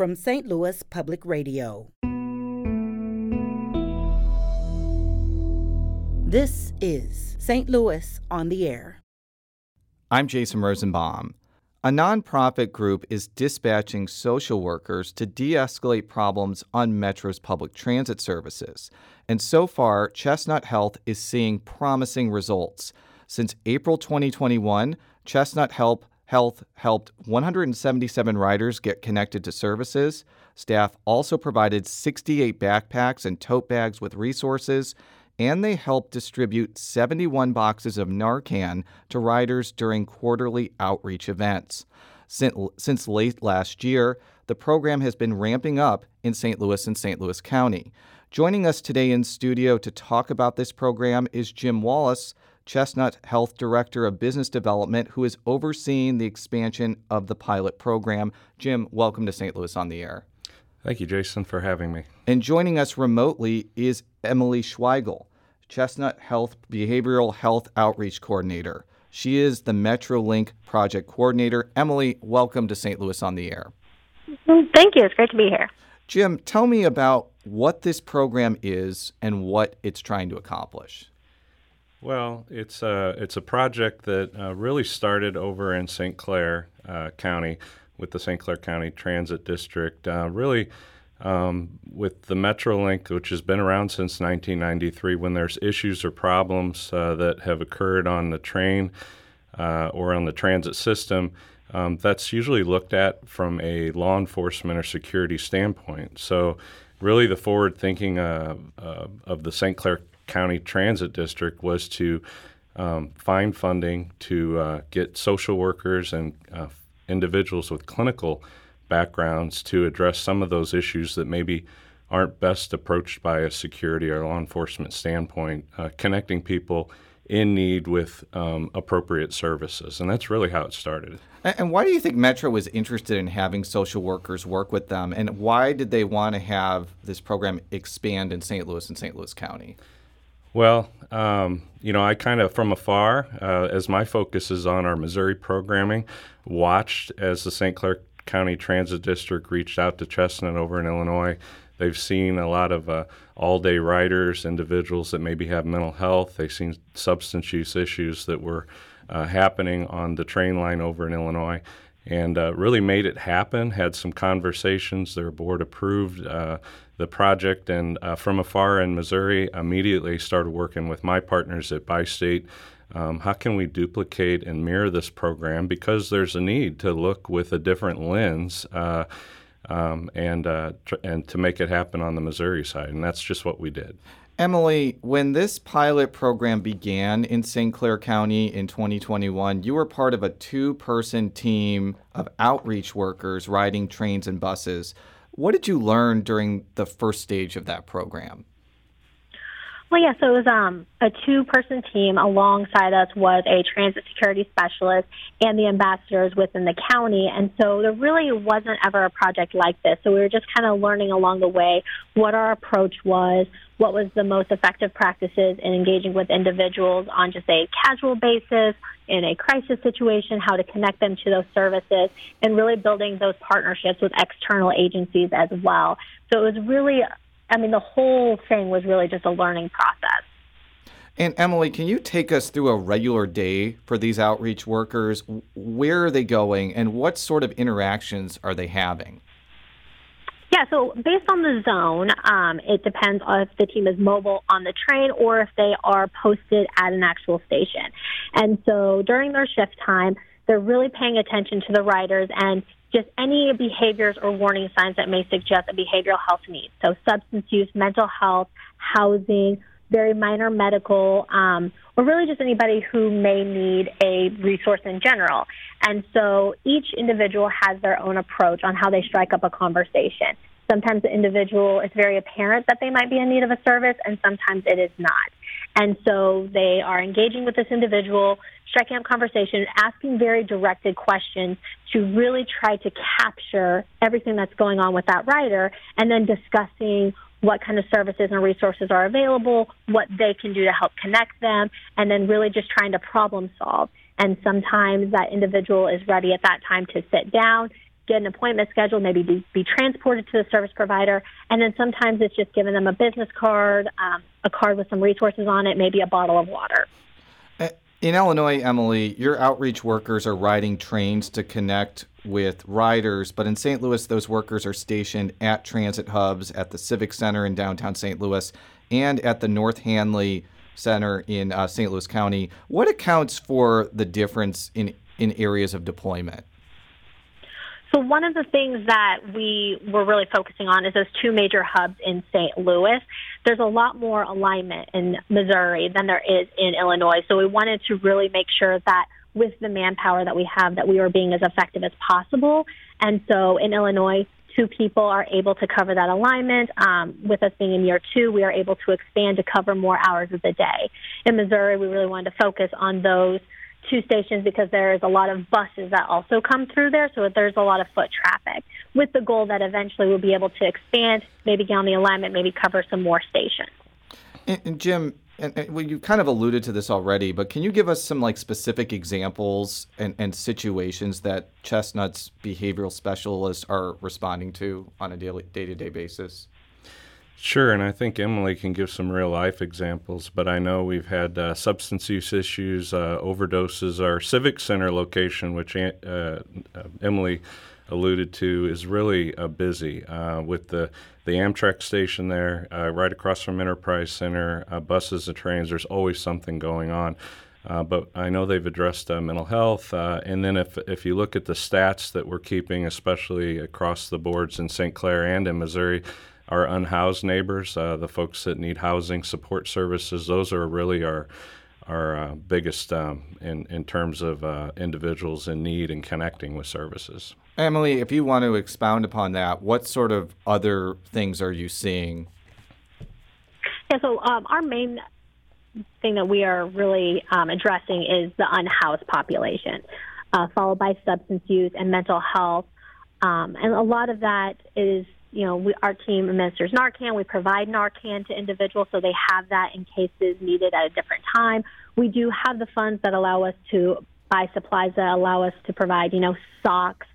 from St. Louis Public Radio. This is St. Louis on the Air. I'm Jason Rosenbaum. A nonprofit group is dispatching social workers to de escalate problems on Metro's public transit services. And so far, Chestnut Health is seeing promising results. Since April 2021, Chestnut Health, Health helped 177 riders get connected to services. Staff also provided 68 backpacks and tote bags with resources and they helped distribute 71 boxes of Narcan to riders during quarterly outreach events. Since, late last year, the program has been ramping up in St. Louis and St. Louis County. Joining us today in studio to talk about this program is Jim Wallace, Chestnut Health Director of Business Development, who is overseeing the expansion of the pilot program. Jim, welcome to St. Louis on the Air. Thank you, Jason, for having me. And joining us remotely is Emily Schweigel. Chestnut Health Behavioral Health Outreach Coordinator. She is the MetroLink Project Coordinator. Emily, welcome to St. Louis on the Air. Thank you. It's great to be here. Jim, tell me about what this program is and what it's trying to accomplish. Well, it's a, it's a project that uh, really started over in St. Clair uh, County with the St. Clair County Transit District. Uh, really, um, with the Metrolink, which has been around since 1993, when there's issues or problems uh, that have occurred on the train uh, or on the transit system, um, that's usually looked at from a law enforcement or security standpoint. So, really, the forward thinking uh, uh of the St. Clair County Transit District was to um, find funding to uh, get social workers and uh, individuals with clinical backgrounds to address some of those issues that maybe aren't best approached by a security or law enforcement standpoint, uh, connecting people in need with um, appropriate services. And that's really how it started. And why do you think Metro was interested in having social workers work with them? And why did they want to have this program expand in St. Louis and St. Louis County? Well, um, you know, I kind of from afar, uh, as my focus is on our Missouri programming, watched as the St. Clair County Transit District reached out to Chestnut over in Illinois. They've seen a lot of uh, all day riders, individuals that maybe have mental health. They've seen substance use issues that were uh, happening on the train line over in Illinois and uh, really made it happen. Had some conversations. Their board approved uh, the project, and uh, from afar in Missouri, immediately started working with my partners at Bi State um, how can we duplicate and mirror this program? Because there's a need to look with a different lens uh, um, and uh, tr- and to make it happen on the Missouri side, and that's just what we did. Emily, when this pilot program began in St. Clair County in 2021, you were part of a two person team of outreach workers riding trains and buses. What did you learn during the first stage of that program? Well, yeah, so it was um, a two person team. Alongside us was a transit security specialist and the ambassadors within the county. And so there really wasn't ever a project like this. So we were just kind of learning along the way what our approach was, what was the most effective practices in engaging with individuals on just a casual basis in a crisis situation, how to connect them to those services, and really building those partnerships with external agencies as well. So it was really I mean, the whole thing was really just a learning process. And Emily, can you take us through a regular day for these outreach workers? Where are they going, and what sort of interactions are they having? Yeah, so based on the zone, um, it depends on if the team is mobile on the train or if they are posted at an actual station. And so during their shift time, they're really paying attention to the riders and just any behaviors or warning signs that may suggest a behavioral health need. So, substance use, mental health, housing, very minor medical, um, or really just anybody who may need a resource in general. And so each individual has their own approach on how they strike up a conversation. Sometimes the individual is very apparent that they might be in need of a service, and sometimes it is not. And so they are engaging with this individual, striking up conversation, asking very directed questions to really try to capture everything that's going on with that writer and then discussing what kind of services and resources are available, what they can do to help connect them, and then really just trying to problem solve. And sometimes that individual is ready at that time to sit down, get an appointment scheduled, maybe be, be transported to the service provider, and then sometimes it's just giving them a business card, um, a card with some resources on it, maybe a bottle of water. Uh, in Illinois, Emily, your outreach workers are riding trains to connect with riders, but in St. Louis, those workers are stationed at transit hubs at the Civic Center in downtown St. Louis and at the North Hanley Center in uh, St. Louis County. What accounts for the difference in, in areas of deployment? So one of the things that we were really focusing on is those two major hubs in St. Louis. There's a lot more alignment in Missouri than there is in Illinois. So we wanted to really make sure that with the manpower that we have that we were being as effective as possible. And so in Illinois, two people are able to cover that alignment. Um, with us being in year two, we are able to expand to cover more hours of the day. In Missouri, we really wanted to focus on those two stations because there's a lot of buses that also come through there, so there's a lot of foot traffic. With the goal that eventually we'll be able to expand, maybe get on the alignment, maybe cover some more stations. And, and Jim, and, and well, you kind of alluded to this already, but can you give us some like specific examples and, and situations that Chestnut's behavioral specialists are responding to on a daily day-to-day basis? Sure, and I think Emily can give some real life examples, but I know we've had uh, substance use issues, uh, overdoses. Our Civic Center location, which uh, uh Emily alluded to, is really uh, busy uh, with the, the Amtrak station there, right across from Enterprise Center, buses and trains. There's always something going on. but I know they've addressed mental health. and then, if, if you look at the stats that we're keeping, especially across the boards in St. Clair and in Missouri, our unhoused neighbors, uh, the folks that need housing support services. Those are really our our uh, biggest um, in in terms of uh, individuals in need and connecting with services. Emily, if you want to expound upon that, what sort of other things are you seeing? Yeah, so um, our main thing that we are really um, addressing is the unhoused population, uh, followed by substance use and mental health. Um, and a lot of that is you know, we, our team administers Narcan. We provide Narcan to individuals so they have that in cases needed at a different time. We do have the funds that allow us to buy supplies that allow us to provide, you know, socks,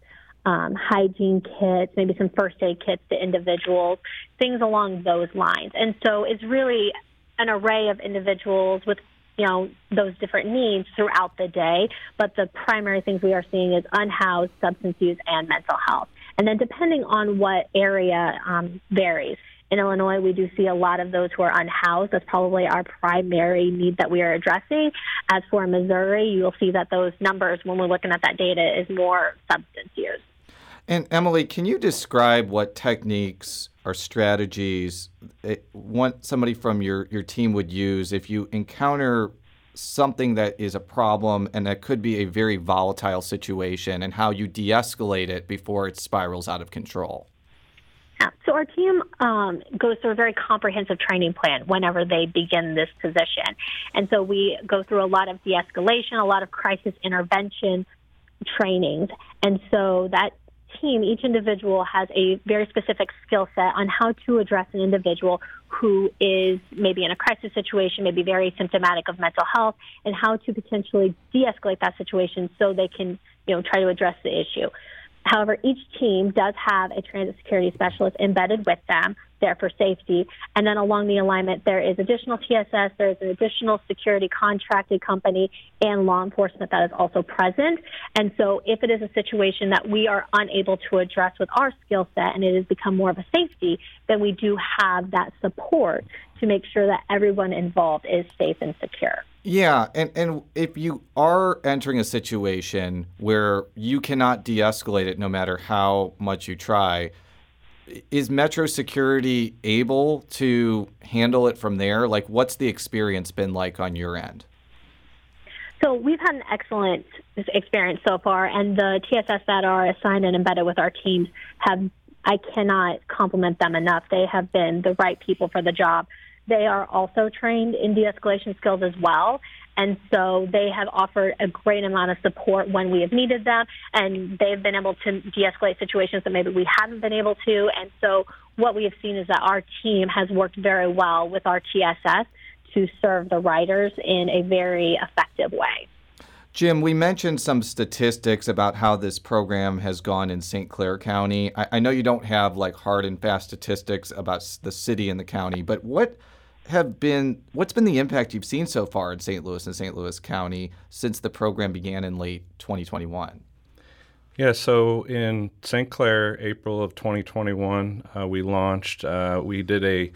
um, hygiene kits, maybe some first aid kits to individuals, things along those lines. And so it's really an array of individuals with you know those different needs throughout the day but the primary things we are seeing is unhoused substance use and mental health and then depending on what area um, varies. In Illinois, we do see a lot of those who are unhoused. That's probably our primary need that we are addressing. As for Missouri, you'll see that those numbers, when we're looking at that data, is more substance use. And Emily, can you describe what techniques or strategies it, one, somebody from your, your team would use if you encounter something that is a problem and that could be a very volatile situation and how you de escalate it before it spirals out of control? Yeah. So our team um, goes through a very comprehensive training plan whenever they begin this position, and so we go through a lot of de-escalation, a lot of crisis intervention trainings, and so that team, each individual has a very specific skill set on how to address an individual who is maybe in a crisis situation, maybe very symptomatic of mental health, and how to potentially de-escalate that situation so they can, you know, try to address the issue. However, each team does have a transit security specialist embedded with them there for safety. And then along the alignment, there is additional TSS, there is an additional security contracted company and law enforcement that is also present. And so if it is a situation that we are unable to address with our skill set and it has become more of a safety, then we do have that support to make sure that everyone involved is safe and secure. Yeah, and, and if you are entering a situation where you cannot de escalate it no matter how much you try, is Metro Security able to handle it from there? Like, what's the experience been like on your end? So we've had an excellent experience so far, and the TSS that are assigned and embedded with our teams have, I cannot compliment them enough. They have been the right people for the job. They are also trained in de escalation skills as well. And so they have offered a great amount of support when we have needed them. And they've been able to de escalate situations that maybe we haven't been able to. And so what we have seen is that our team has worked very well with our TSS to serve the riders in a very effective way. Jim, we mentioned some statistics about how this program has gone in St. Clair County. I, I, know you don't have like hard and fast statistics about the city and the county, but what have been what's been the impact you've seen so far in St. Louis and St. Louis County since the program began in late 2021? Yeah, so in St. Clair, April of 2021, uh, we launched. Uh, we did a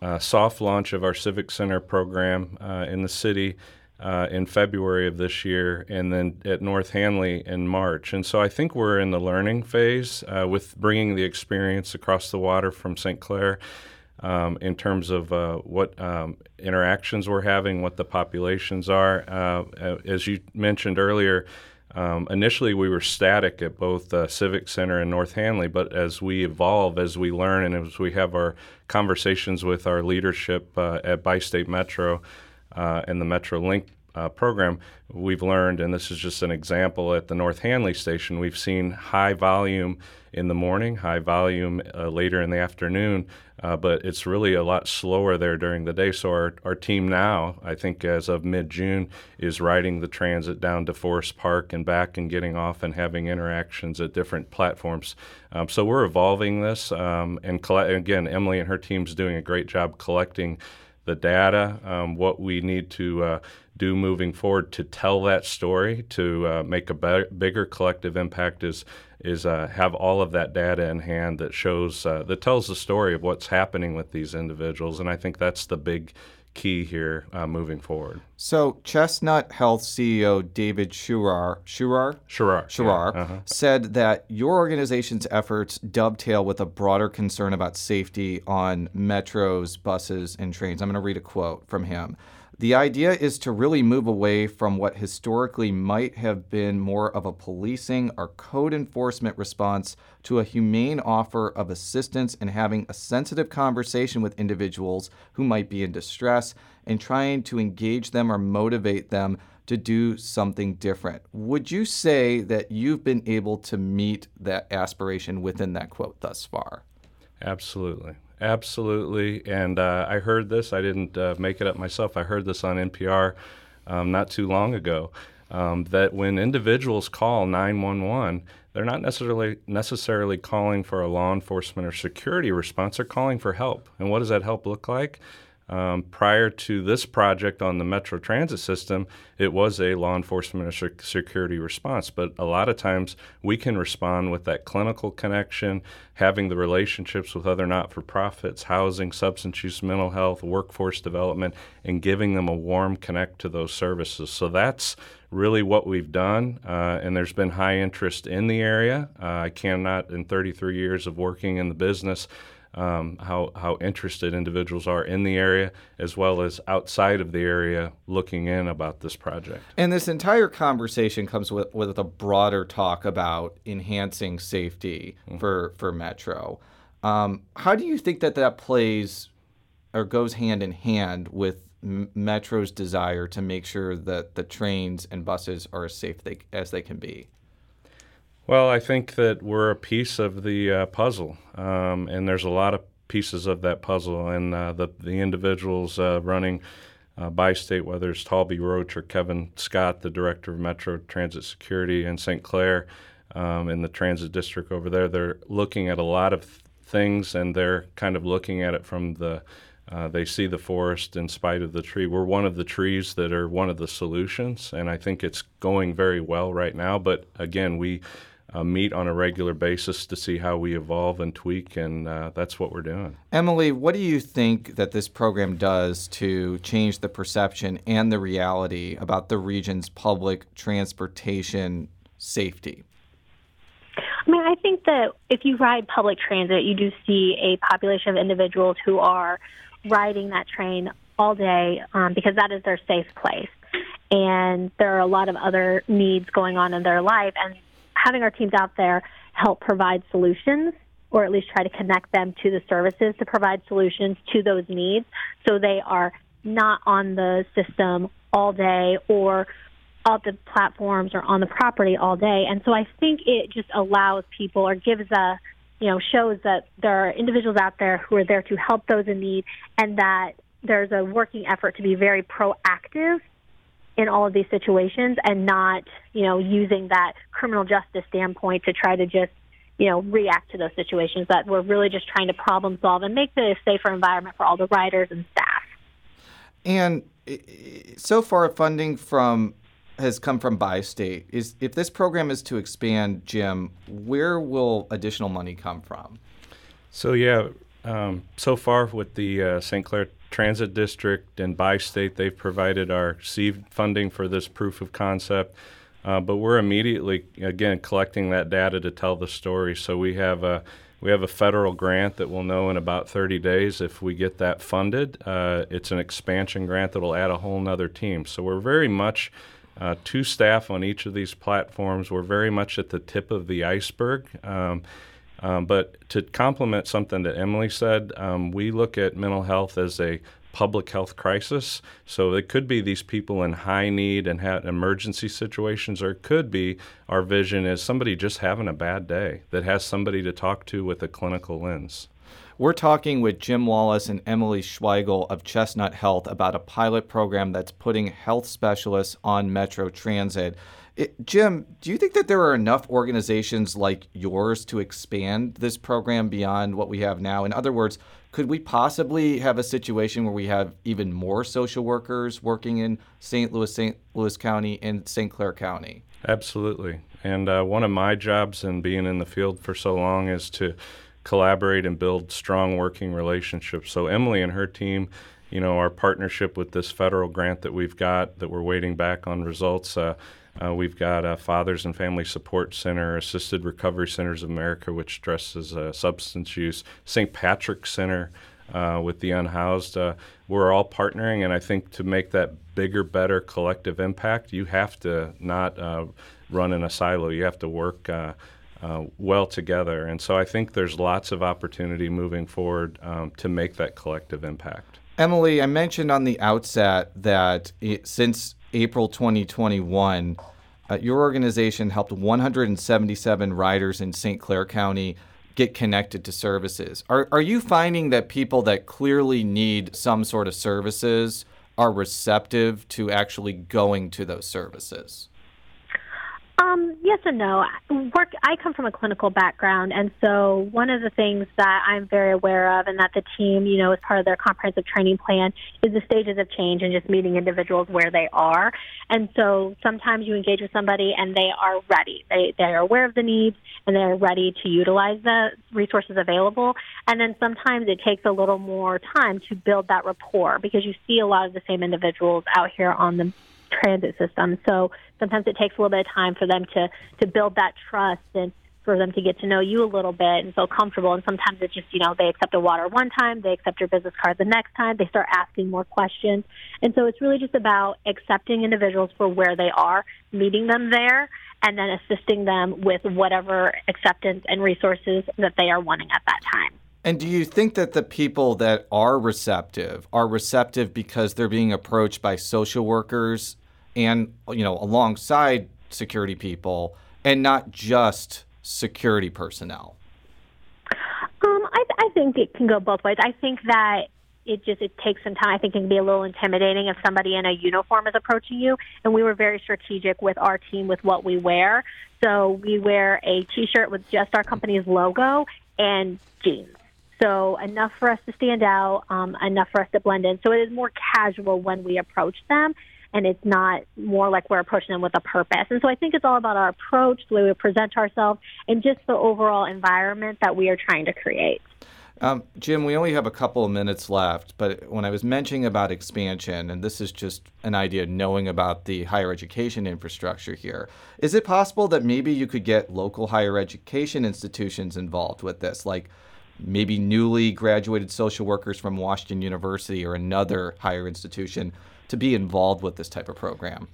uh, soft launch of our Civic Center program uh, in the city uh, in February of this year, and then at North Hanley in March. And so I think we're in the learning phase uh, with bringing the experience across the water from St. Clair. Um, in terms of uh, what um, interactions we're having, what the populations are. Uh, as you mentioned earlier, um, initially, we were static at both uh, Civic Center and North Hanley, but as we evolve, as we learn, and as we have our conversations with our leadership uh, at Bi State Metro, uh, and the MetroLink uh, program, we've learned, and this is just an example at the North Hanley station, we've seen high volume in the morning, high volume uh, later in the afternoon, uh, but it's really a lot slower there during the day. So our, our team now, I think as of mid-June, is riding the transit down to Forest Park and back and getting off and having interactions at different platforms. Um, so we're evolving this, um, and coll- again, Emily and her team's doing a great job collecting the data, um, what we need to uh, do moving forward to tell that story, to uh, make a be- bigger collective impact is is uh, have all of that data in hand that shows uh, that tells the story of what's happening with these individuals, and I think that's the big key here uh, moving forward. So, Chestnut Health CEO David Sharar, Sharar, Sharar, Sharar yeah. uh-huh. said that your organization's efforts dovetail with a broader concern about safety on metros, buses, and trains. I'm going to read a quote from him. The idea is to really move away from what historically might have been more of a policing or code enforcement response to a humane offer of assistance and having a sensitive conversation with individuals who might be in distress and trying to engage them or motivate them to do something different. Would you say that you've been able to meet that aspiration within that quote thus far? Absolutely. Absolutely. And uh, I heard this, I didn't uh, make it up myself. I heard this on NPR um, not too long ago um, that when individuals call 911, they're not necessarily necessarily calling for a law enforcement or security response. They're calling for help. And what does that help look like? Um, prior to this project on the Metro Transit system, it was a law enforcement or security response. But a lot of times we can respond with that clinical connection, having the relationships with other not for profits, housing, substance use, mental health, workforce development, and giving them a warm connect to those services. So that's really what we've done. Uh, and there's been high interest in the area. Uh, I cannot, in 33 years of working in the business, um, how, how interested individuals are in the area as well as outside of the area looking in about this project. And this entire conversation comes with, with a broader talk about enhancing safety mm-hmm. for, for Metro. Um, how do you think that that plays or goes hand in hand with Metro's desire to make sure that the trains and buses are as safe they, as they can be? Well, I think that we're a piece of the uh, puzzle, um, and there's a lot of pieces of that puzzle, and uh, the the individuals uh, running uh, Bi-State, whether it's Taulby Roach or Kevin Scott, the director of Metro Transit Security in St. Clair, um, in the transit district over there, they're looking at a lot of things, and they're kind of looking at it from the uh, they see the forest in spite of the tree. We're one of the trees that are one of the solutions, and I think it's going very well right now. But again, we uh, meet on a regular basis to see how we evolve and tweak, and uh, that's what we're doing. Emily, what do you think that this program does to change the perception and the reality about the region's public transportation safety? I mean, I think that if you ride public transit, you do see a population of individuals who are riding that train all day um, because that is their safe place. And there are a lot of other needs going on in their life, and having our teams out there help provide solutions or at least try to connect them to the services to provide solutions to those needs so they are not on the system all day or off the platforms or on the property all day. And so I think it just allows people or gives a, you know, shows that there are individuals out there who are there to help those in need and that there's a working effort to be very proactive in all of these situations and not, you know, using that criminal justice standpoint to try to just, you know, react to those situations. That we're really just trying to problem solve and make it a safer environment for all the riders and staff. And so far, funding from has come from bi-state. Is if this program is to expand, Jim, where will additional money come from? So yeah, um, so far with the uh, St. Clair Transit District and Bi-State, they've provided our seed funding for this proof of concept. Uh, but we're immediately again collecting that data to tell the story. So we have a we have a federal grant that we'll know in about 30 days if we get that funded. Uh, it's an expansion grant that'll add a whole nother team. So we're very much uh, two staff on each of these platforms. We're very much at the tip of the iceberg. Um, um, but to complement something that Emily said, um, we look at mental health as a public health crisis. So it could be these people in high need and have emergency situations, or it could be our vision is somebody just having a bad day that has somebody to talk to with a clinical lens. We're talking with Jim Wallace and Emily Schweigel of Chestnut Health about a pilot program that's putting health specialists on Metro Transit. It, Jim, do you think that there are enough organizations like yours to expand this program beyond what we have now? In other words, could we possibly have a situation where we have even more social workers working in St. Louis, St. Louis County, and St. Clair County? Absolutely. And uh, one of my jobs in being in the field for so long is to collaborate and build strong working relationships. So Emily and her team, you know, our partnership with this federal grant that we've got that we're waiting back on results. Uh, uh, we've got a Fathers and Family Support Center, Assisted Recovery Centers of America, which addresses uh, substance use, St. Patrick Center uh, with the unhoused. Uh, we're all partnering, and I think to make that bigger, better collective impact, you have to not uh, run in a silo. You have to work uh, well together. And so I think there's lots of opportunity moving forward um, to make that collective impact. Emily, I mentioned on the outset that it, since April 2021, uh, your organization helped 177 riders in St. Clair County get connected to services. Are, are you finding that people that clearly need some sort of services are receptive to actually going to those services? Um, yes and no. Work. I come from a clinical background, and so one of the things that I'm very aware of, and that the team, you know, as part of their comprehensive training plan, is the stages of change and just meeting individuals where they are. And so sometimes you engage with somebody, and they are ready. They they are aware of the needs, and they are ready to utilize the resources available. And then sometimes it takes a little more time to build that rapport because you see a lot of the same individuals out here on the transit system. So sometimes it takes a little bit of time for them to to build that trust and for them to get to know you a little bit and feel comfortable. And sometimes it's just, you know, they accept a water one time, they accept your business card the next time, they start asking more questions. And so it's really just about accepting individuals for where they are, meeting them there, and then assisting them with whatever acceptance and resources that they are wanting at that time. And do you think that the people that are receptive are receptive because they're being approached by social workers and you know alongside security people and not just security personnel? Um, I, I think it can go both ways. I think that it just it takes some time. I think it can be a little intimidating if somebody in a uniform is approaching you. And we were very strategic with our team with what we wear. So we wear a T-shirt with just our company's logo and jeans. So enough for us to stand out, um, enough for us to blend in. So it is more casual when we approach them and it's not more like we're approaching them with a purpose. And so I think it's all about our approach, the way we present ourselves, and just the overall environment that we are trying to create. Um, Jim, we only have a couple of minutes left, but when I was mentioning about expansion, and this is just an idea knowing about the higher education infrastructure here, is it possible that maybe you could get local higher education institutions involved with this, like maybe newly graduated social workers from Washington University or another higher institution to be involved with this type of program.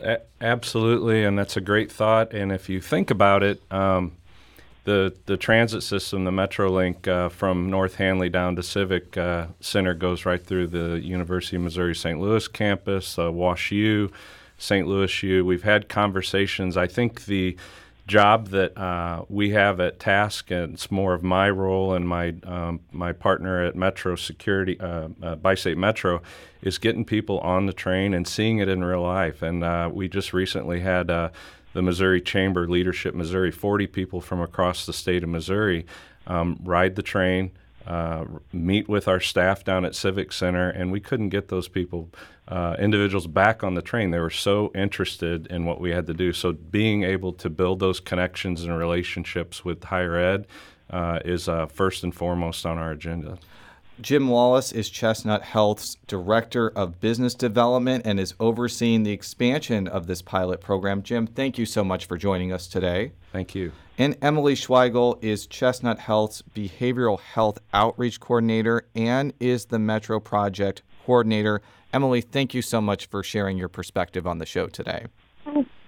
A- absolutely, and that's a great thought. And if you think about it, um, the the transit system, the MetroLink uh, from North Hanley down to Civic uh, Center goes right through the University of Missouri St. Louis campus, uh, Wash U, St. Louis U. We've had conversations. I think the job that uh, we have at task, and it's more of my role and my um, my partner at Metro Security, uh, uh, Bi-State Metro, is getting people on the train and seeing it in real life. And uh, we just recently had uh, the Missouri Chamber Leadership Missouri, 40 people from across the state of Missouri, um, ride the train. Uh, meet with our staff down at Civic Center, and we couldn't get those people, uh, individuals, back on the train. They were so interested in what we had to do. So, being able to build those connections and relationships with higher ed uh, is uh, first and foremost on our agenda. Jim Wallace is Chestnut Health's Director of Business Development and is overseeing the expansion of this pilot program. Jim, thank you so much for joining us today. Thank you. And Emily Schweigel is Chestnut Health's Behavioral Health Outreach Coordinator and is the Metro Project Coordinator. Emily, thank you so much for sharing your perspective on the show today.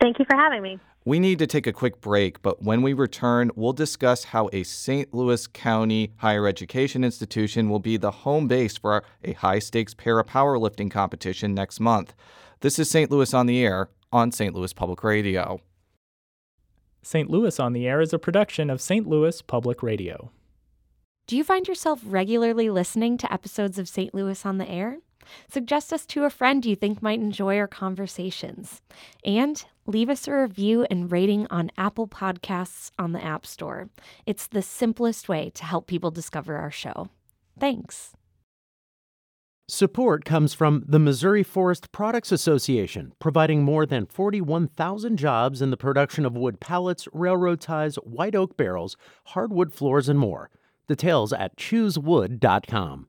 Thank you for having me. We need to take a quick break, but when we return, we'll discuss how a St. Louis County higher education institution will be the home base for a high stakes para powerlifting competition next month. This is St. Louis on the Air on St. Louis Public Radio. St. Louis on the Air is a production of St. Louis Public Radio. Do you find yourself regularly listening to episodes of St. Louis on the Air? Suggest us to a friend you think might enjoy our conversations. And leave us a review and rating on Apple Podcasts on the App Store. It's the simplest way to help people discover our show. Thanks. Support comes from the Missouri Forest Products Association, providing more than 41,000 jobs in the production of wood pallets, railroad ties, white oak barrels, hardwood floors, and more. Details at choosewood.com.